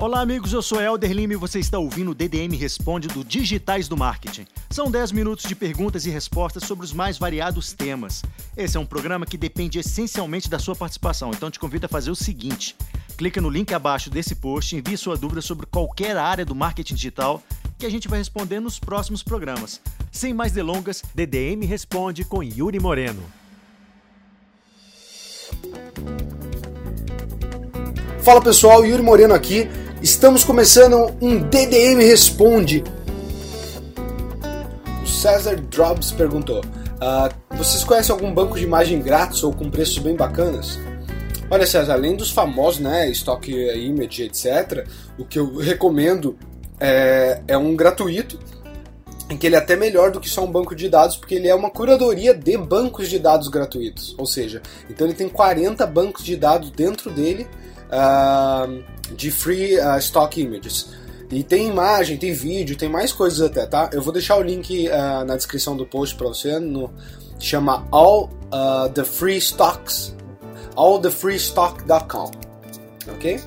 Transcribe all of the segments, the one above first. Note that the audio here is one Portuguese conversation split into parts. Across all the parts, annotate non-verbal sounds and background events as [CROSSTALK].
Olá, amigos. Eu sou Helder Lima e você está ouvindo o DDM Responde do Digitais do Marketing. São 10 minutos de perguntas e respostas sobre os mais variados temas. Esse é um programa que depende essencialmente da sua participação, então te convido a fazer o seguinte: clica no link abaixo desse post, envie sua dúvida sobre qualquer área do marketing digital que a gente vai responder nos próximos programas. Sem mais delongas, DDM Responde com Yuri Moreno. Fala pessoal, Yuri Moreno aqui. Estamos começando um DDM Responde. O César Drops perguntou: uh, Vocês conhecem algum banco de imagem grátis ou com preços bem bacanas? Olha, César, além dos famosos, né, Stock Image, etc., o que eu recomendo é, é um gratuito, em que ele é até melhor do que só um banco de dados, porque ele é uma curadoria de bancos de dados gratuitos. Ou seja, então ele tem 40 bancos de dados dentro dele. Uh, de free uh, stock images. E tem imagem, tem vídeo, tem mais coisas até, tá? Eu vou deixar o link uh, na descrição do post para você, no chama all uh, the free stocks, allthefreestock.com, ok?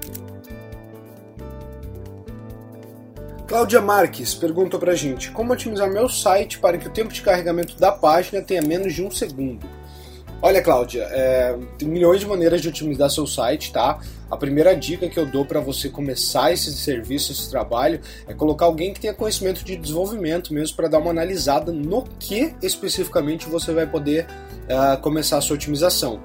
Cláudia Marques perguntou pra gente como otimizar meu site para que o tempo de carregamento da página tenha menos de um segundo. Olha, Cláudia, é, tem milhões de maneiras de otimizar seu site, tá? A primeira dica que eu dou para você começar esse serviço, esse trabalho, é colocar alguém que tenha conhecimento de desenvolvimento mesmo para dar uma analisada no que especificamente você vai poder uh, começar a sua otimização.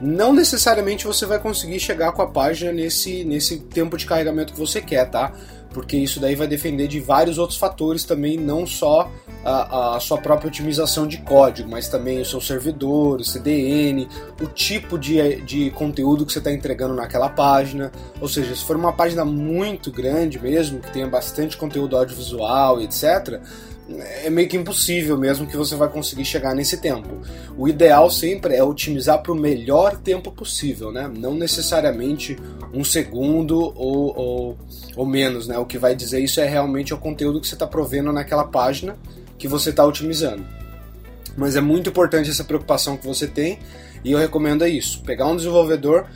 Não necessariamente você vai conseguir chegar com a página nesse, nesse tempo de carregamento que você quer, tá? Porque isso daí vai depender de vários outros fatores também, não só a, a, sua própria otimização de código, mas também o seu servidor, o CDN, o tipo de, de conteúdo que você está entregando naquela página. Ou seja, se for uma página muito grande mesmo, que tenha bastante conteúdo audiovisual, etc., é meio que impossível mesmo que você vai conseguir chegar nesse tempo. O ideal sempre é otimizar para o melhor tempo possível, né? Não necessariamente um segundo ou, ou, ou menos, né? O que vai dizer isso é realmente o conteúdo que você está provendo naquela página que você está otimizando. Mas é muito importante essa preocupação que você tem e eu recomendo é isso: pegar um desenvolvedor,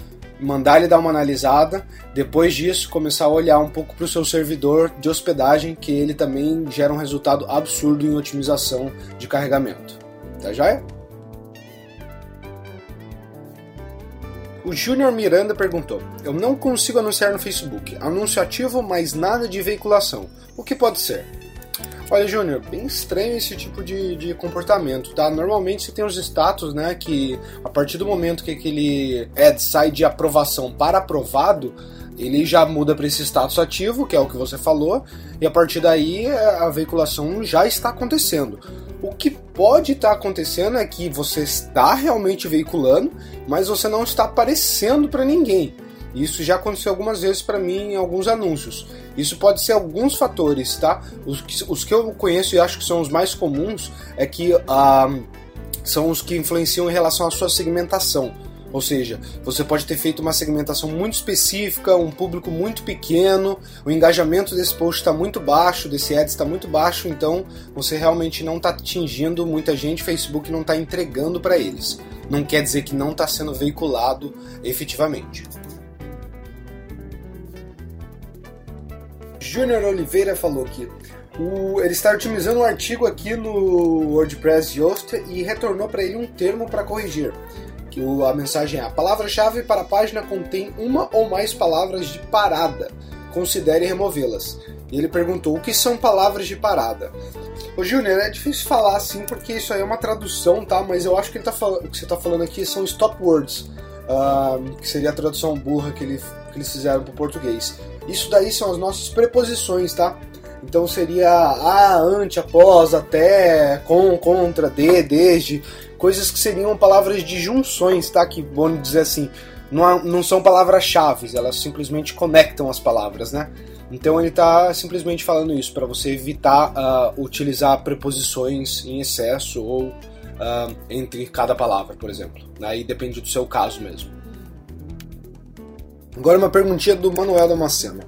mandar ele dar uma analisada, depois disso começar a olhar um pouco para o seu servidor de hospedagem, que ele também gera um resultado absurdo em otimização de carregamento. Tá joia? O Júnior Miranda perguntou: Eu não consigo anunciar no Facebook. Anúncio ativo, mas nada de veiculação. O que pode ser? Olha, Júnior, bem estranho esse tipo de, de comportamento, tá? Normalmente você tem os status, né, que a partir do momento que aquele ad sai de aprovação para aprovado, ele já muda para esse status ativo, que é o que você falou, e a partir daí a veiculação já está acontecendo. O que pode estar acontecendo é que você está realmente veiculando, mas você não está aparecendo para ninguém. Isso já aconteceu algumas vezes para mim em alguns anúncios. Isso pode ser alguns fatores, tá? Os que, os que eu conheço e acho que são os mais comuns é que ah, são os que influenciam em relação à sua segmentação. Ou seja, você pode ter feito uma segmentação muito específica, um público muito pequeno, o engajamento desse post está muito baixo, desse ad está muito baixo, então você realmente não está atingindo muita gente, Facebook não está entregando para eles. Não quer dizer que não está sendo veiculado efetivamente. Júnior Oliveira falou que o, ele está otimizando um artigo aqui no WordPress Yoast e retornou para ele um termo para corrigir. Que o, a mensagem é: a palavra-chave para a página contém uma ou mais palavras de parada. Considere removê-las. E ele perguntou: o que são palavras de parada? Ô Júnior, é difícil falar assim porque isso aí é uma tradução, tá? Mas eu acho que ele tá o que você está falando aqui são stop words, uh, que seria a tradução burra que, ele, que eles fizeram para o português. Isso daí são as nossas preposições, tá? Então seria a, ante, após, até, com, contra, de, desde, coisas que seriam palavras de junções, tá? Que vamos dizer assim, não, não são palavras-chave, elas simplesmente conectam as palavras, né? Então ele está simplesmente falando isso para você evitar uh, utilizar preposições em excesso ou uh, entre cada palavra, por exemplo. Aí depende do seu caso mesmo. Agora uma perguntinha do Manuel Damasceno.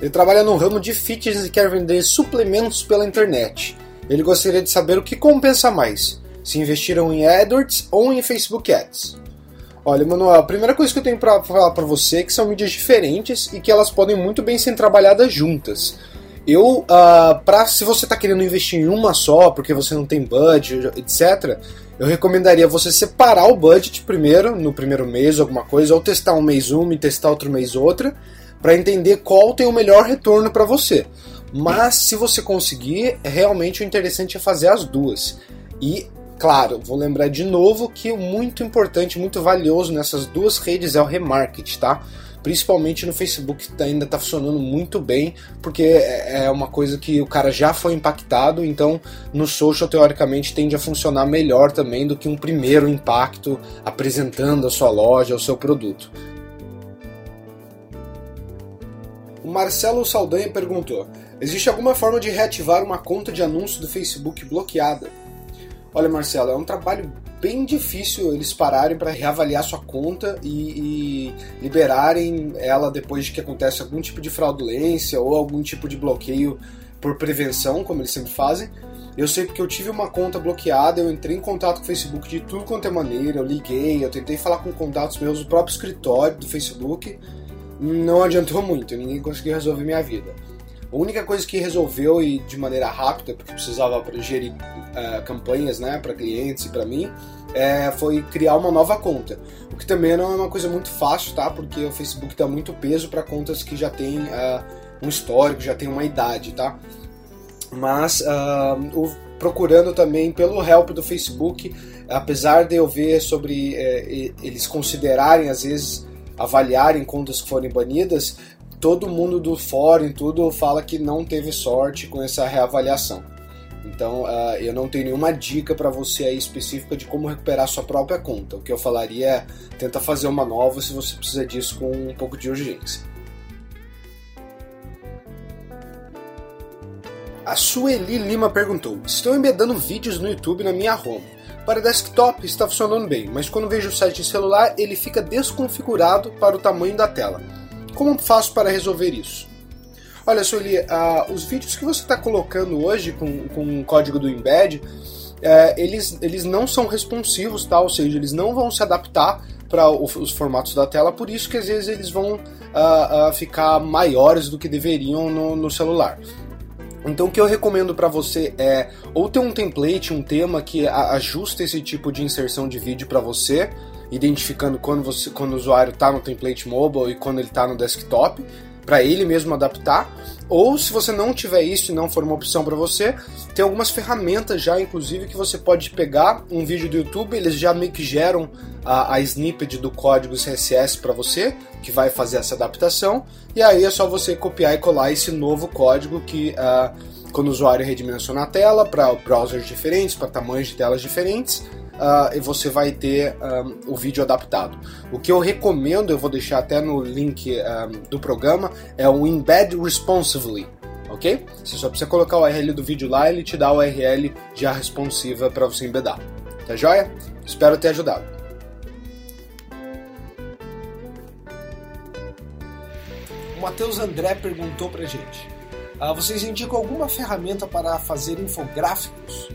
Ele trabalha no ramo de fitness e quer vender suplementos pela internet. Ele gostaria de saber o que compensa mais, se investiram em AdWords ou em Facebook Ads. Olha, Manuel, a primeira coisa que eu tenho para falar para você é que são mídias diferentes e que elas podem muito bem ser trabalhadas juntas. Eu, uh, pra, se você está querendo investir em uma só, porque você não tem budget, etc., eu recomendaria você separar o budget primeiro, no primeiro mês, alguma coisa, ou testar um mês uma e testar outro mês outra, para entender qual tem o melhor retorno para você. Mas se você conseguir, realmente o interessante é fazer as duas. E, claro, vou lembrar de novo que o muito importante, muito valioso nessas duas redes é o remarket, tá? Principalmente no Facebook que ainda está funcionando muito bem, porque é, é uma coisa que o cara já foi impactado, então no social teoricamente tende a funcionar melhor também do que um primeiro impacto apresentando a sua loja, o seu produto. O Marcelo Saldanha perguntou: Existe alguma forma de reativar uma conta de anúncio do Facebook bloqueada? Olha, Marcelo, é um trabalho bem difícil eles pararem para reavaliar sua conta e, e, liberarem ela depois de que acontece algum tipo de fraudulência ou algum tipo de bloqueio por prevenção, como eles sempre fazem. Eu sei porque eu tive uma conta bloqueada, eu entrei em contato com o Facebook de tudo quanto é maneira, eu liguei, eu tentei falar com contatos meus do próprio escritório do Facebook, não [LAUGHS] adiantou muito, ninguém conseguiu resolver minha vida. A única coisa que resolveu e de maneira rápida, porque precisava gerir uh, campanhas né, para clientes e para mim, é, foi criar uma nova conta. O que também não é uma coisa muito fácil, tá? Porque o Facebook dá muito peso para contas que já têm uh, um histórico, já têm uma idade, tá? Mas uh, o, procurando também pelo help do Facebook, apesar de eu ver sobre é, eles considerarem às vezes avaliarem contas que forem banidas, todo mundo do fórum tudo fala que não teve sorte com essa reavaliação. Então uh, eu não tenho nenhuma dica para você aí específica de como recuperar sua própria conta. O que eu falaria é tenta fazer uma nova se você precisa disso com um pouco de urgência. A Sueli Lima perguntou: Estou embedando vídeos no YouTube na minha home. Para desktop está funcionando bem, mas quando vejo o site em celular ele fica desconfigurado para o tamanho da tela. Como faço para resolver isso? Olha, Sueli, uh, os vídeos que você está colocando hoje com, com o código do embed, uh, eles, eles não são responsivos, tá? ou seja, eles não vão se adaptar para os formatos da tela, por isso que às vezes eles vão uh, ficar maiores do que deveriam no, no celular. Então o que eu recomendo para você é ou ter um template, um tema que ajusta esse tipo de inserção de vídeo para você, identificando quando, você, quando o usuário está no template mobile e quando ele está no desktop, para ele mesmo adaptar. Ou se você não tiver isso e não for uma opção para você, tem algumas ferramentas já, inclusive, que você pode pegar um vídeo do YouTube, eles já meio que geram a, a snippet do código CSS para você, que vai fazer essa adaptação, e aí é só você copiar e colar esse novo código que uh, quando o usuário redimensiona a tela para browsers diferentes, para tamanhos de telas diferentes, uh, e você vai ter um, o vídeo adaptado. O que eu recomendo, eu vou deixar até no link um, do programa, é o Embed Responsively. Ok? Você só precisa colocar o URL do vídeo lá, ele te dá o URL já responsiva para você embedar. Tá joia? Espero ter ajudado. O Matheus André perguntou pra gente: ah, vocês indicam alguma ferramenta para fazer infográficos?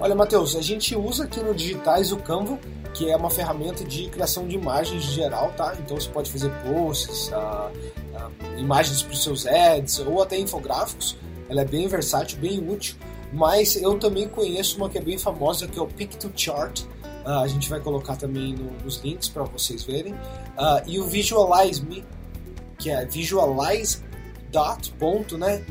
Olha, Matheus, a gente usa aqui no Digitais o Canva, que é uma ferramenta de criação de imagens geral, tá? Então você pode fazer posts, uh, uh, imagens para os seus ads ou até infográficos. Ela é bem versátil, bem útil. Mas eu também conheço uma que é bem famosa, que é o Pic2Chart. Uh, a gente vai colocar também no, nos links para vocês verem. e o Visualize Me, que é visualize.me, né?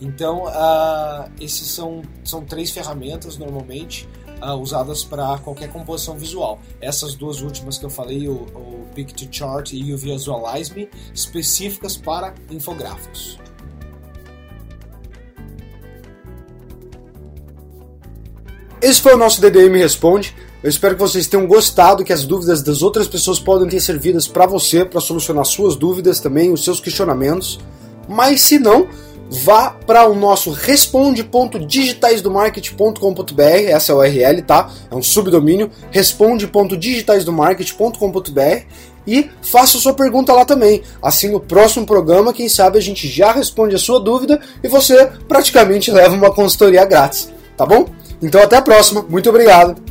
Então, uh, esses são, são três ferramentas normalmente uh, usadas para qualquer composição visual. Essas duas últimas que eu falei, o, o Picture Chart e o Visualize Me, específicas para infográficos. Esse foi o nosso DDM Responde. Eu espero que vocês tenham gostado, que as dúvidas das outras pessoas podem ter servidas para você, para solucionar suas dúvidas também, os seus questionamentos. Mas se não, vá para o nosso responde.digitaisdomarket.com.br, essa é a URL, tá? É um subdomínio, responde.digitaisdomarket.com.br e faça sua pergunta lá também. Assim, no próximo programa, quem sabe a gente já responde a sua dúvida e você praticamente leva uma consultoria grátis, tá bom? Então até a próxima, muito obrigado!